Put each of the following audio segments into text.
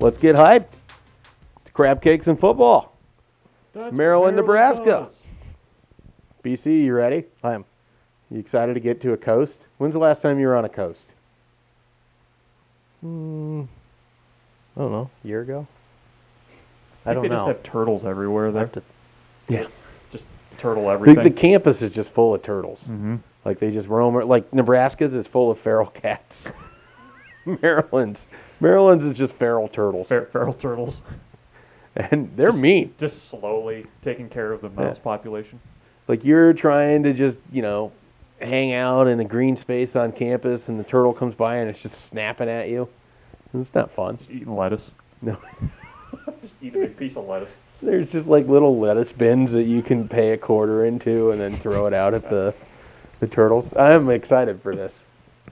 Let's get hyped. It's crab cakes and football. That's Maryland, Nebraska. does. BC, you ready? I am. You excited to get to a coast? When's the last time you were on a coast? Mm, I don't know. A year ago. I, I don't think they know. just have turtles everywhere there. to- Yeah. Just turtle The, everything. the campus is just full of turtles. mm-hmm. Like they just roam. Like Nebraska's is full of feral cats. Maryland's Maryland's is just feral turtles, Fer- feral turtles. and they're mean. Just slowly taking care of the mouse population. Like you're trying to just you know hang out in a green space on campus, and the turtle comes by and it's just snapping at you. It's not fun. Just eating lettuce. No. just eat a big piece of lettuce. There's just like little lettuce bins that you can pay a quarter into and then throw it out at the the turtles. I'm excited for this.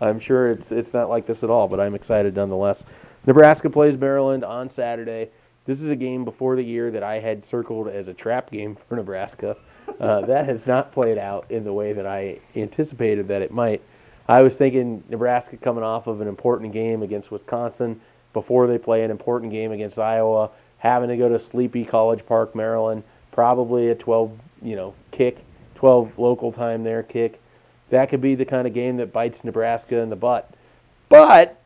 I'm sure it's it's not like this at all, but I'm excited nonetheless. Nebraska plays Maryland on Saturday. This is a game before the year that I had circled as a trap game for Nebraska. Uh, that has not played out in the way that I anticipated that it might. I was thinking Nebraska coming off of an important game against Wisconsin before they play an important game against Iowa, having to go to sleepy College Park, Maryland, probably a 12, you know, kick, 12 local time there kick. That could be the kind of game that bites Nebraska in the butt. But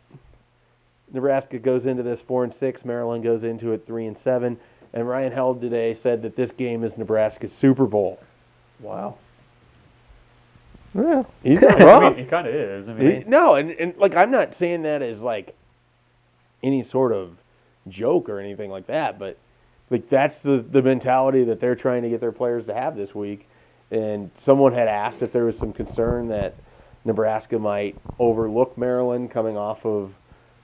Nebraska goes into this 4 and 6, Maryland goes into it 3 and 7, and Ryan Held today said that this game is Nebraska's Super Bowl. Wow. Yeah, he's not I mean, it kind of is. I mean, He- no, and, and like I'm not saying that as like any sort of joke or anything like that, but like that's the the mentality that they're trying to get their players to have this week. And someone had asked if there was some concern that Nebraska might overlook Maryland coming off of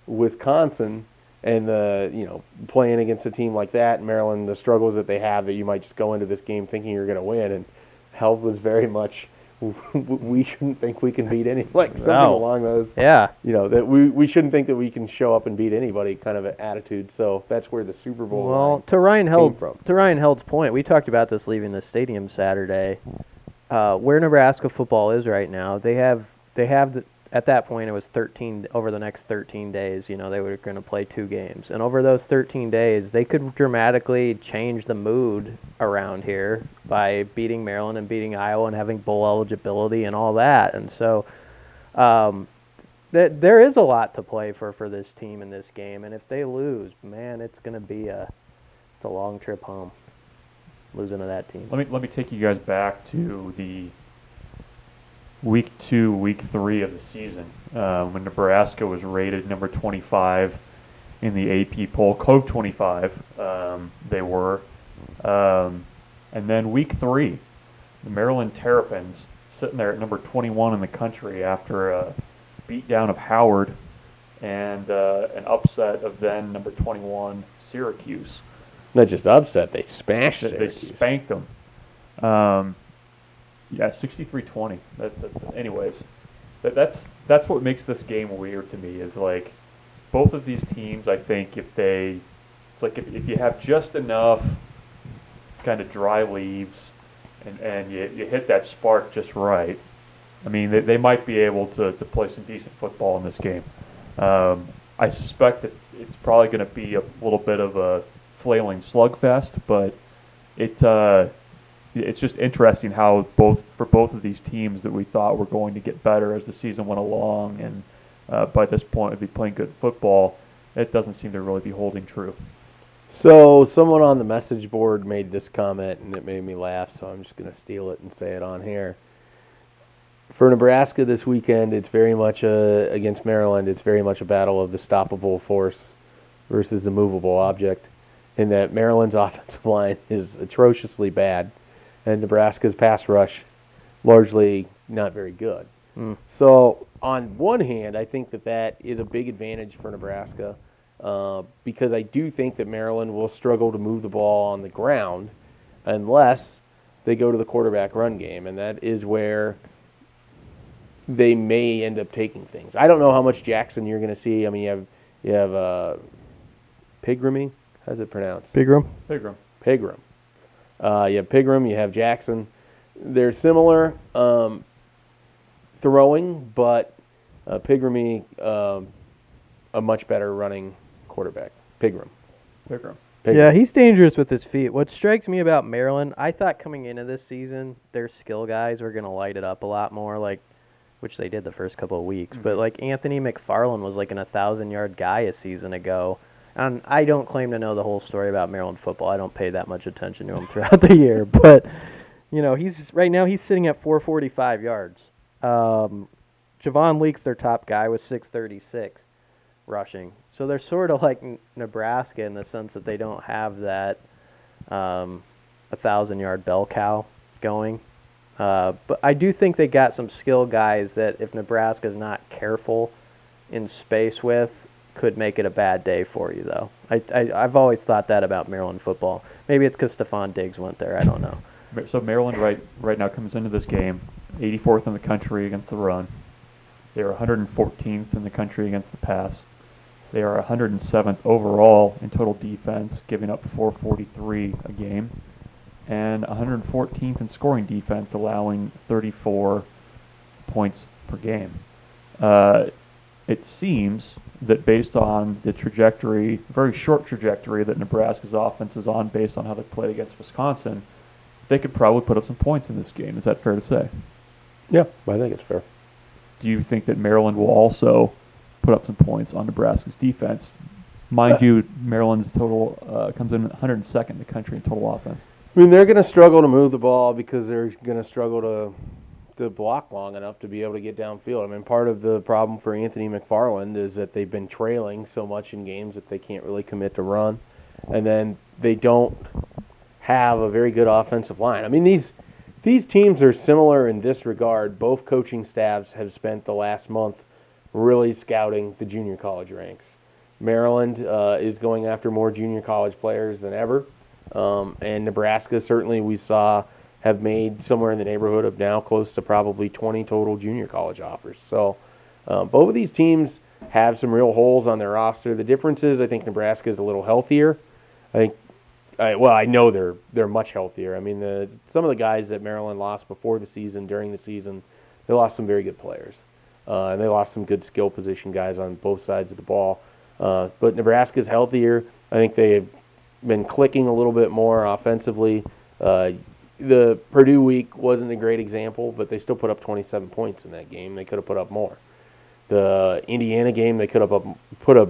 Wisconsin and the you know playing against a team like that, Maryland, the struggles that they have that you might just go into this game thinking you're going to win. And Held was very much we shouldn't think we can beat any like something No. along those Yeah. you know that we we shouldn't think that we can show up and beat anybody kind of an attitude. So that's where the Super Bowl. Well, to Ryan Held's to Ryan Held's point, we talked about this leaving the stadium Saturday. Uh, where Nebraska football is right now, they have they have the, at that point it was 13 over the next 13 days. You know they were going to play two games, and over those 13 days, they could dramatically change the mood around here by beating Maryland and beating Iowa and having bowl eligibility and all that. And so, um, th- there is a lot to play for for this team in this game, and if they lose, man, it's going to be a it's a long trip home. Losing to that team. let me let me take you guys back to the week two, week three of the season uh, when Nebraska was rated number 25 in the AP poll, Cove 25. Um, they were, um, and then week three, the Maryland Terrapins sitting there at number 21 in the country after a beatdown of Howard and uh, an upset of then number 21 Syracuse. Not just upset, they smashed They, they Syracuse. spanked them. Um, yeah, 63-20. That, that, anyways, that, that's that's what makes this game weird to me. Is like both of these teams. I think if they, it's like if, if you have just enough kind of dry leaves, and and you, you hit that spark just right. I mean, they, they might be able to, to play some decent football in this game. Um, I suspect that it's probably going to be a little bit of a flailing slugfest, but it uh, it's just interesting how both for both of these teams that we thought were going to get better as the season went along, and uh, by this point would be playing good football. It doesn't seem to really be holding true. So someone on the message board made this comment and it made me laugh. So I'm just going to steal it and say it on here. For Nebraska this weekend, it's very much a against Maryland. It's very much a battle of the stoppable force versus the movable object. In that Maryland's offensive line is atrociously bad, and Nebraska's pass rush largely not very good. Mm. So on one hand, I think that that is a big advantage for Nebraska uh, because I do think that Maryland will struggle to move the ball on the ground unless they go to the quarterback run game, and that is where they may end up taking things. I don't know how much Jackson you're going to see. I mean, you have you have uh, Pigramy. How's it pronounced? Pigrome. Pigrome. Pigrome. Uh, you have Pigrome, you have Jackson. They're similar um, throwing, but uh, Pigramy um, a much better running quarterback. Pigrome. Pigrome. Pigrome. Yeah, he's dangerous with his feet. What strikes me about Maryland, I thought coming into this season, their skill guys were going to light it up a lot more, like, which they did the first couple of weeks. But Mhm. like Anthony McFarland was like an a thousand yard guy a season ago. And I don't claim to know the whole story about Maryland football. I don't pay that much attention to him throughout the year, but you know he's right now he's sitting at 445 yards. Um, Javon Leaks, their top guy, was 636 rushing. So they're sort of like Nebraska in the sense that they don't have that um, a thousand yard bell cow going. Uh, but I do think they got some skill guys that if Nebraska's not careful in space with, could make it a bad day for you though. I, I I've always thought that about Maryland football. Maybe it's because Stefon Diggs went there. I don't know. So Maryland right right now comes into this game 84th in the country against the run. They are 114th in the country against the pass. They are 107th overall in total defense, giving up 443 a game, and 114th in scoring defense, allowing 34 points per game. Uh, it seems that based on the trajectory, very short trajectory that Nebraska's offense is on, based on how they played against Wisconsin, they could probably put up some points in this game. Is that fair to say? Yeah, I think it's fair. Do you think that Maryland will also put up some points on Nebraska's defense? Mind Uh, you, Maryland's total uh, comes in 102nd in the country in total offense. I mean, they're going to struggle to move the ball because they're going to struggle to to block long enough to be able to get downfield. I mean, part of the problem for Anthony McFarland is that they've been trailing so much in games that they can't really commit to run, and then they don't have a very good offensive line. I mean, these these teams are similar in this regard. Both coaching staffs have spent the last month really scouting the junior college ranks. Maryland uh, is going after more junior college players than ever. Um, and Nebraska, certainly, we saw have made somewhere in the neighborhood of now close to probably 20 total junior college offers. So um, both of these teams have some real holes on their roster. The difference is, I think Nebraska is a little healthier. I think, I, well, I know they're they're much healthier. I mean, the, some of the guys that Maryland lost before the season, during the season, they lost some very good players, uh, and they lost some good skill position guys on both sides of the ball. Uh, but Nebraska's healthier. I think they've been clicking a little bit more offensively. Uh, the Purdue week wasn't a great example, but they still put up 27 points in that game. They could have put up more. The Indiana game, they could have put up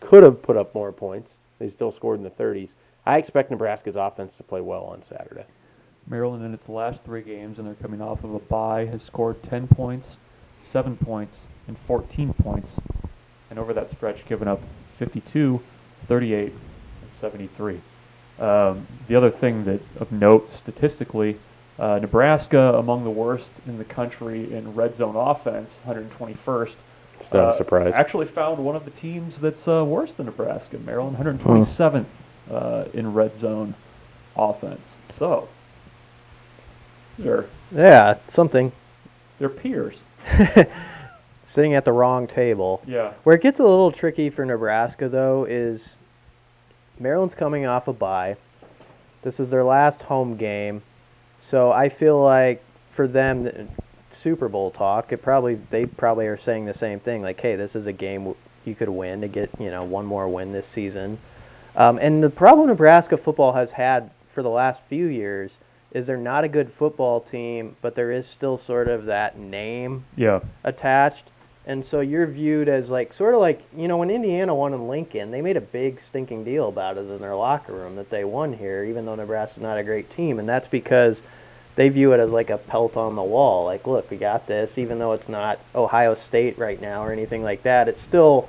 could have put up more points. They still scored in the 30s. I expect Nebraska's offense to play well on Saturday. Maryland in its last three games, and they're coming off of a bye, has scored 10 points, 7 points, and 14 points, and over that stretch given up 52, 38, and 73. Um, the other thing that of note statistically, uh, Nebraska among the worst in the country in red zone offense, 121st. It's not uh, a surprise. Actually, found one of the teams that's uh, worse than Nebraska, Maryland, 127th uh, in red zone offense. So, they're Yeah, something. they're peers. Sitting at the wrong table. Yeah. Where it gets a little tricky for Nebraska, though, is Maryland's coming off a bye. This is their last home game, so I feel like for them, th- Super Bowl talk, it probably they probably are saying the same thing. Like, hey, this is a game you could win to get you know one more win this season. Um, and the problem Nebraska football has had for the last few years is they're not a good football team, but there is still sort of that name Yeah. attached. And so you're viewed as like sort of like you know when Indiana won in Lincoln, they made a big stinking deal about it in their locker room that they won here, even though Nebraska's not a great team, and that's because they view it as like a pelt on the wall. Like, look, we got this, even though it's not Ohio State right now or anything like that. It still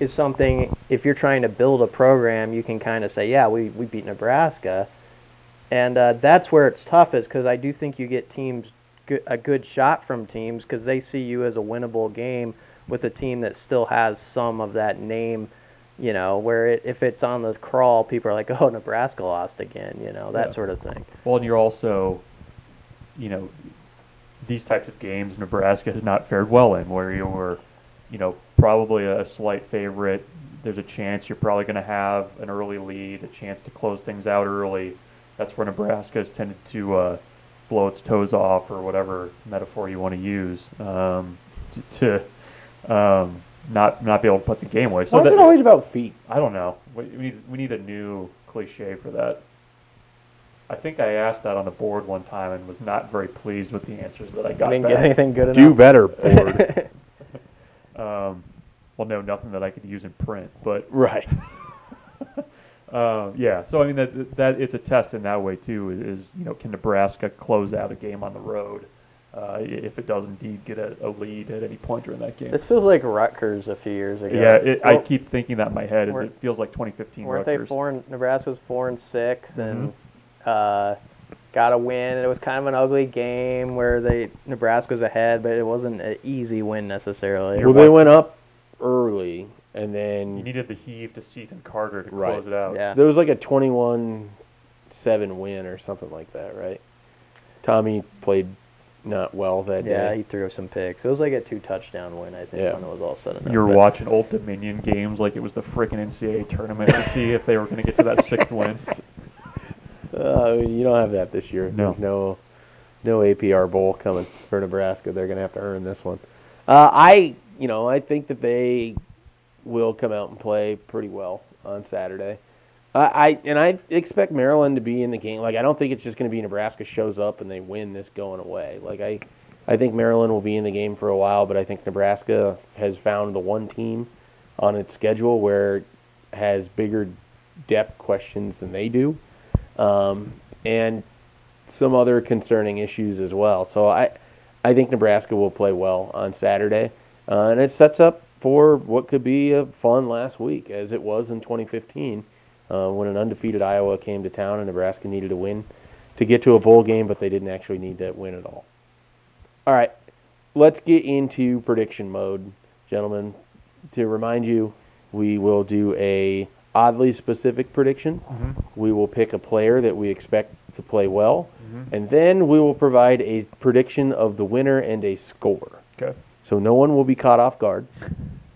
is something. If you're trying to build a program, you can kind of say, yeah, we we beat Nebraska, and uh, that's where it's tough, is because I do think you get teams good, a good shot from teams because they see you as a winnable game with a team that still has some of that name. You know, where it, if it's on the crawl, people are like, "Oh, Nebraska lost again." You know, that Yeah. sort of thing. Well, and you're also, you know, these types of games Nebraska has not fared well in, where you were, you know, probably a slight favorite. There's a chance you're probably going to have an early lead, a chance to close things out early. That's where Nebraska has tended to uh, blow its toes off, or whatever metaphor you want to use, um, to, to um, not not be able to put the game away. So Why is that, it always about feet? I don't know. We we need we need a new cliche for that. I think I asked that on the board one time and was not very pleased with the answers that I got Didn't back. get anything good Do enough. Do better, board. Um, well, no, nothing that I could use in print, but right. Uh, yeah. So I mean that that it's a test in that way too. Is you know can Nebraska close out a game on the road uh, if it does indeed get a, a lead at any point during that game? this feels like Rutgers a few years ago. Yeah, it, I keep thinking that in my head. Is it feels like 2015 Weren't Rutgers. they four? And, Nebraska's four and 6 and Mm-hmm. uh, got a win. And it was kind of an ugly game where they Nebraska was ahead, but it wasn't an easy win necessarily. Well, they went up early, and then You needed the heave to Ethan Carter to Right. close it out. Yeah. there was like a 21-7 win or something like that, right? Tommy played not well that yeah, day. he threw some picks. It was like a two touchdown win, I think, Yeah. when it was all said and done. You were but- watching Old Dominion games like it was the freaking NCAA tournament to see if they were going to get to that sixth win. Uh, you don't have that this year. No. There's no no APR bowl coming for Nebraska. They're going to have to earn this one. Uh, I, you know, I think that they will come out and play pretty well on Saturday. I, I and I expect Maryland to be in the game. Like I don't think it's just going to be Nebraska shows up and they win this going away. Like I, I think Maryland will be in the game for a while, but I think Nebraska has found the one team on its schedule where it has bigger depth questions than they do, um, and some other concerning issues as well. So I, I think Nebraska will play well on Saturday, uh, and it sets up for what could be a fun last week, as it was in 2015, uh, when an undefeated Iowa came to town and Nebraska needed a win to get to a bowl game, but they didn't actually need that win at all. All right, let's get into prediction mode, gentlemen. To remind you, we will do a oddly specific prediction. We will pick a player that we expect to play well, and then we will provide a prediction of the winner and a score. Okay. So no one will be caught off guard.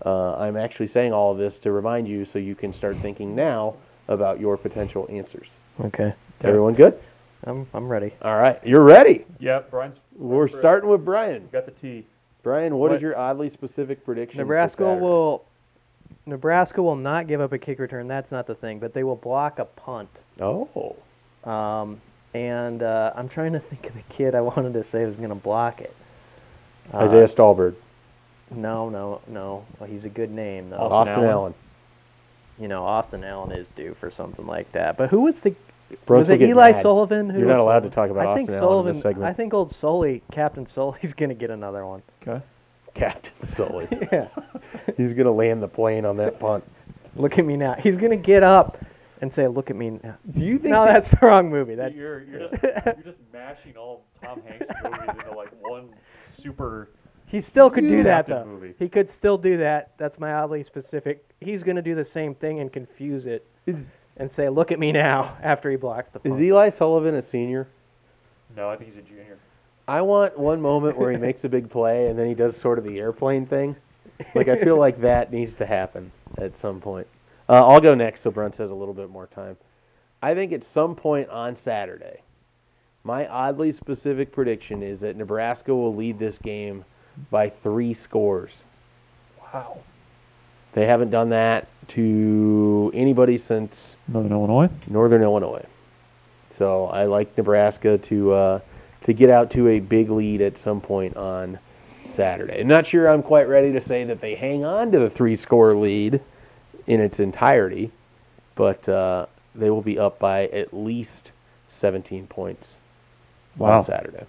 Uh, I'm actually saying all of this to remind you so you can start thinking now about your potential answers. Okay, Everyone good? I'm I'm ready. All right, you're ready. Yeah, Brian's. We're starting with Brian. Got the T. Brian, what is your oddly specific prediction? Nebraska will Nebraska will not give up a kick return. That's not the thing, but they will block a punt. Oh, Um, and uh, I'm trying to think of the kid I wanted to say was going to block it. Uh, Isaiah Stalbird, No, no, no. Well, he's a good name though. Austin Austin Allen. Allen. You know, Austin Allen is due for something like that. But who was the? Brooks was it Eli mad. Sullivan? Who You're not allowed to talk about I think Austin Allen in Sullivan. this segment. I think old Sully, Captain Sully's going to get another one. Okay. Captain Sully. yeah. He's gonna land the plane on that punt. Look at me now. He's going to get up and say, "Look at me now." Do you think? No, that- that's the wrong movie. That's you're you're just you're just mashing all Tom Hanks movies into like one super. He still could do that though. movie. He could still do that. That's my oddly specific. He's going to do the same thing and confuse it is, and say, "Look at me now." After he blocks the is punt. Eli Sullivan a senior? No, I think he's a junior. I want one moment where he makes a big play and then he does sort of the airplane thing. Like I feel like that needs to happen at some point. Uh, I'll go next so Brunt has a little bit more time. I think at some point on Saturday, my oddly specific prediction is that Nebraska will lead this game by three scores. Wow. They haven't done that to anybody since Northern Illinois. Northern Illinois. So I like Nebraska to uh, to get out to a big lead at some point on Saturday. I'm not sure I'm quite ready to say that they hang on to the three score lead in its entirety, but uh, they will be up by at least 17 points Wow. on Saturday.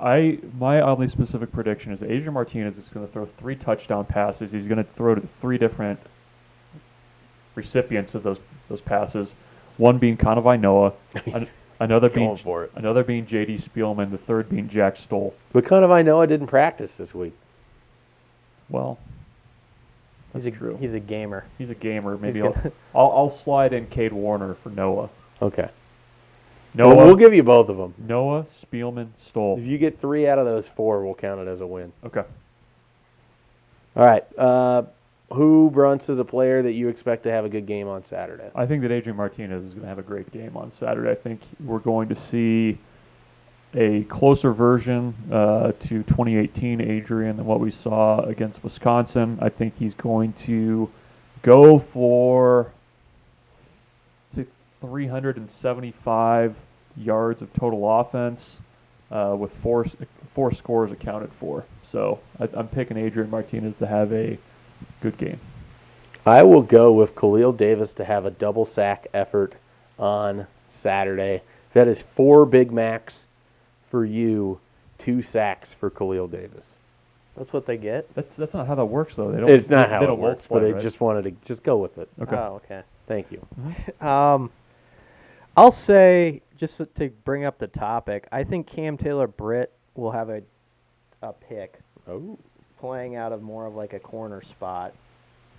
I my oddly specific prediction is Adrian Martinez is going to throw three touchdown passes. He's going to throw to three different recipients of those those passes. One being Kanawai Noa, an, another being for it. another being J.D. Spielman, the third being Jack Stoll. But kind of I know I didn't practice this week. Well, He's that's a true. he's a gamer. He's a gamer. Maybe gonna- I'll, I'll I'll slide in Cade Warner for Noa. Okay. Noa, Well, we'll give you both of them. Noa, Spielman, Stoll. If you get three out of those four, we'll count it as a win. Okay. All right. Uh, who Brunts is a player that you expect to have a good game on Saturday? I think that Adrian Martinez is going to have a great game on Saturday. I think we're going to see a closer version uh, to 2018 Adrian than what we saw against Wisconsin. I think he's going to go for 375 yards of total offense uh, with four four scores accounted for. So I, I'm picking Adrian Martinez to have a good game. I will go with Khalil Davis to have a double sack effort on Saturday. That is four Big Macs for you, two sacks for Khalil Davis. That's what they get. That's that's not how that works though. They don't. It's not they, how they it don't works, but multiply, I right? just wanted to just go with it. okay. Oh, okay. Thank you. Um, I'll say just to- bring up the topic, I think Cam Taylor Britt will have a a pick Oh, playing out of more of like a corner spot,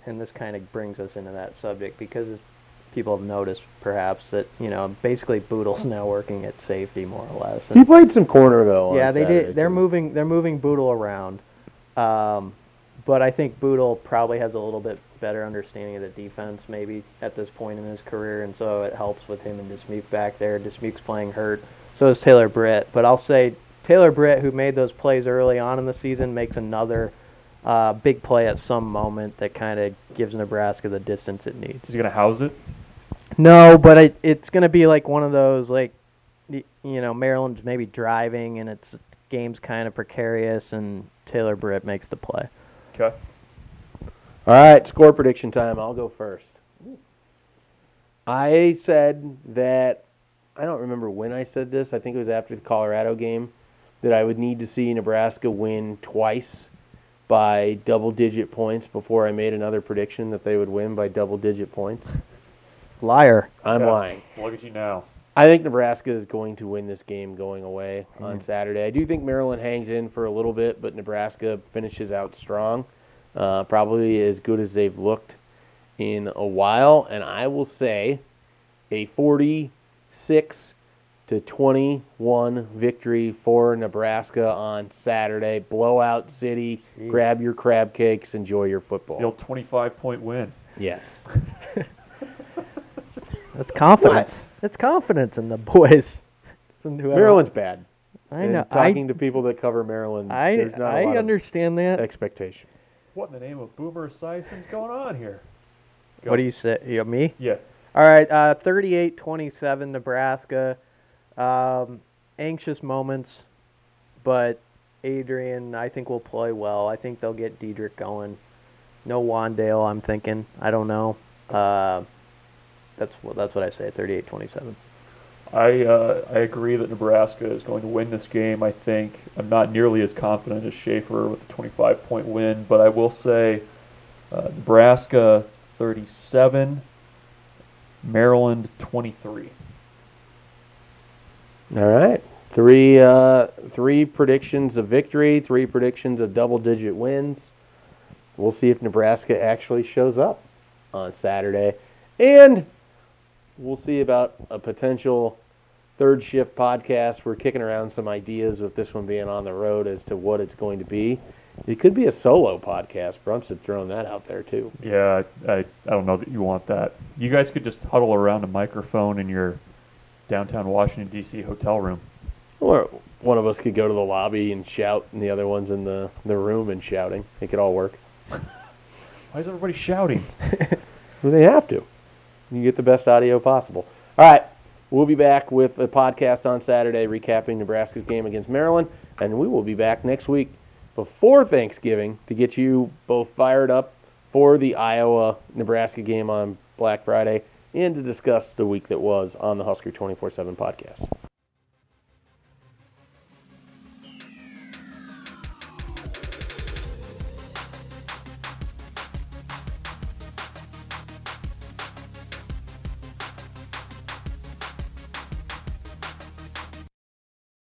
and this kind of brings us into that subject because people have noticed perhaps that you know basically Boodle's now working at safety more or less. he played some corner though. yeah, they Saturday, did. They're moving. They're moving Boodle around, um, but I think Boodle probably has a little bit better understanding of the defense maybe at this point in his career, and so it helps with him and Dismuke back there. Dismuke's playing hurt, so is Taylor Britt. But I'll say Taylor Britt, who made those plays early on in the season, makes another uh, big play at some moment that kind of gives Nebraska the distance it needs. Is he gonna house it? No, but it, it's going to be like one of those like you know Maryland's maybe driving and it's game's kind of precarious and Taylor Britt makes the play. Okay. All right, score prediction time. I'll go first. I said that I don't remember when I said this. I think it was after the Colorado game that I would need to see Nebraska win twice by double digit points before I made another prediction that they would win by double digit points. Liar. I'm Yeah. lying. Look at you now. I think Nebraska is going to win this game going away on Mhm. Saturday. I do think Maryland hangs in for a little bit, but Nebraska finishes out strong. Uh, probably as good as they've looked in a while. And I will say a 46 to 21 victory for Nebraska on Saturday. Blowout city. Jeez. Grab your crab cakes. Enjoy your football. The old 25 point win. yes. That's confidence. That's confidence in the boys. Maryland's bad. I And know. Talking to people that cover Maryland, I there's not a I lot of understand that. expectation. What in the name of Boomer Esiason's going on here? Go. What do you say? You, me? Yeah. All right, uh, 38-27 Nebraska. Um, anxious moments, but Adrian, I think will play well. I think they'll get Dedrick going. No Wandale, I'm thinking. I don't know. Uh, that's what that's what I say. 38-27. I uh, I agree that Nebraska is going to win this game. I think I'm not nearly as confident as Schaefer with a 25 point win, but I will say uh, Nebraska 37, Maryland 23. All right. Three uh, three predictions of victory, three predictions of double digit wins. We'll see if Nebraska actually shows up on Saturday. And we'll see about a potential third shift podcast. We're kicking around some ideas with this one being on the road as to what it's going to be. It could be a solo podcast. Brunts have thrown that out there too. Yeah, I, I I don't know that you want that. You guys could just huddle around a microphone in your downtown Washington D.C. hotel room. Or one of us could go to the lobby and shout, and the other one's in the, the room and shouting. It could all work. Why is everybody shouting? Well, they have to. You get the best audio possible. All right. We'll be back with a podcast on Saturday recapping Nebraska's game against Maryland, and we will be back next week before Thanksgiving to get you both fired up for the Iowa Nebraska game on Black Friday and to discuss the week that was on the Husker 24 7 podcast.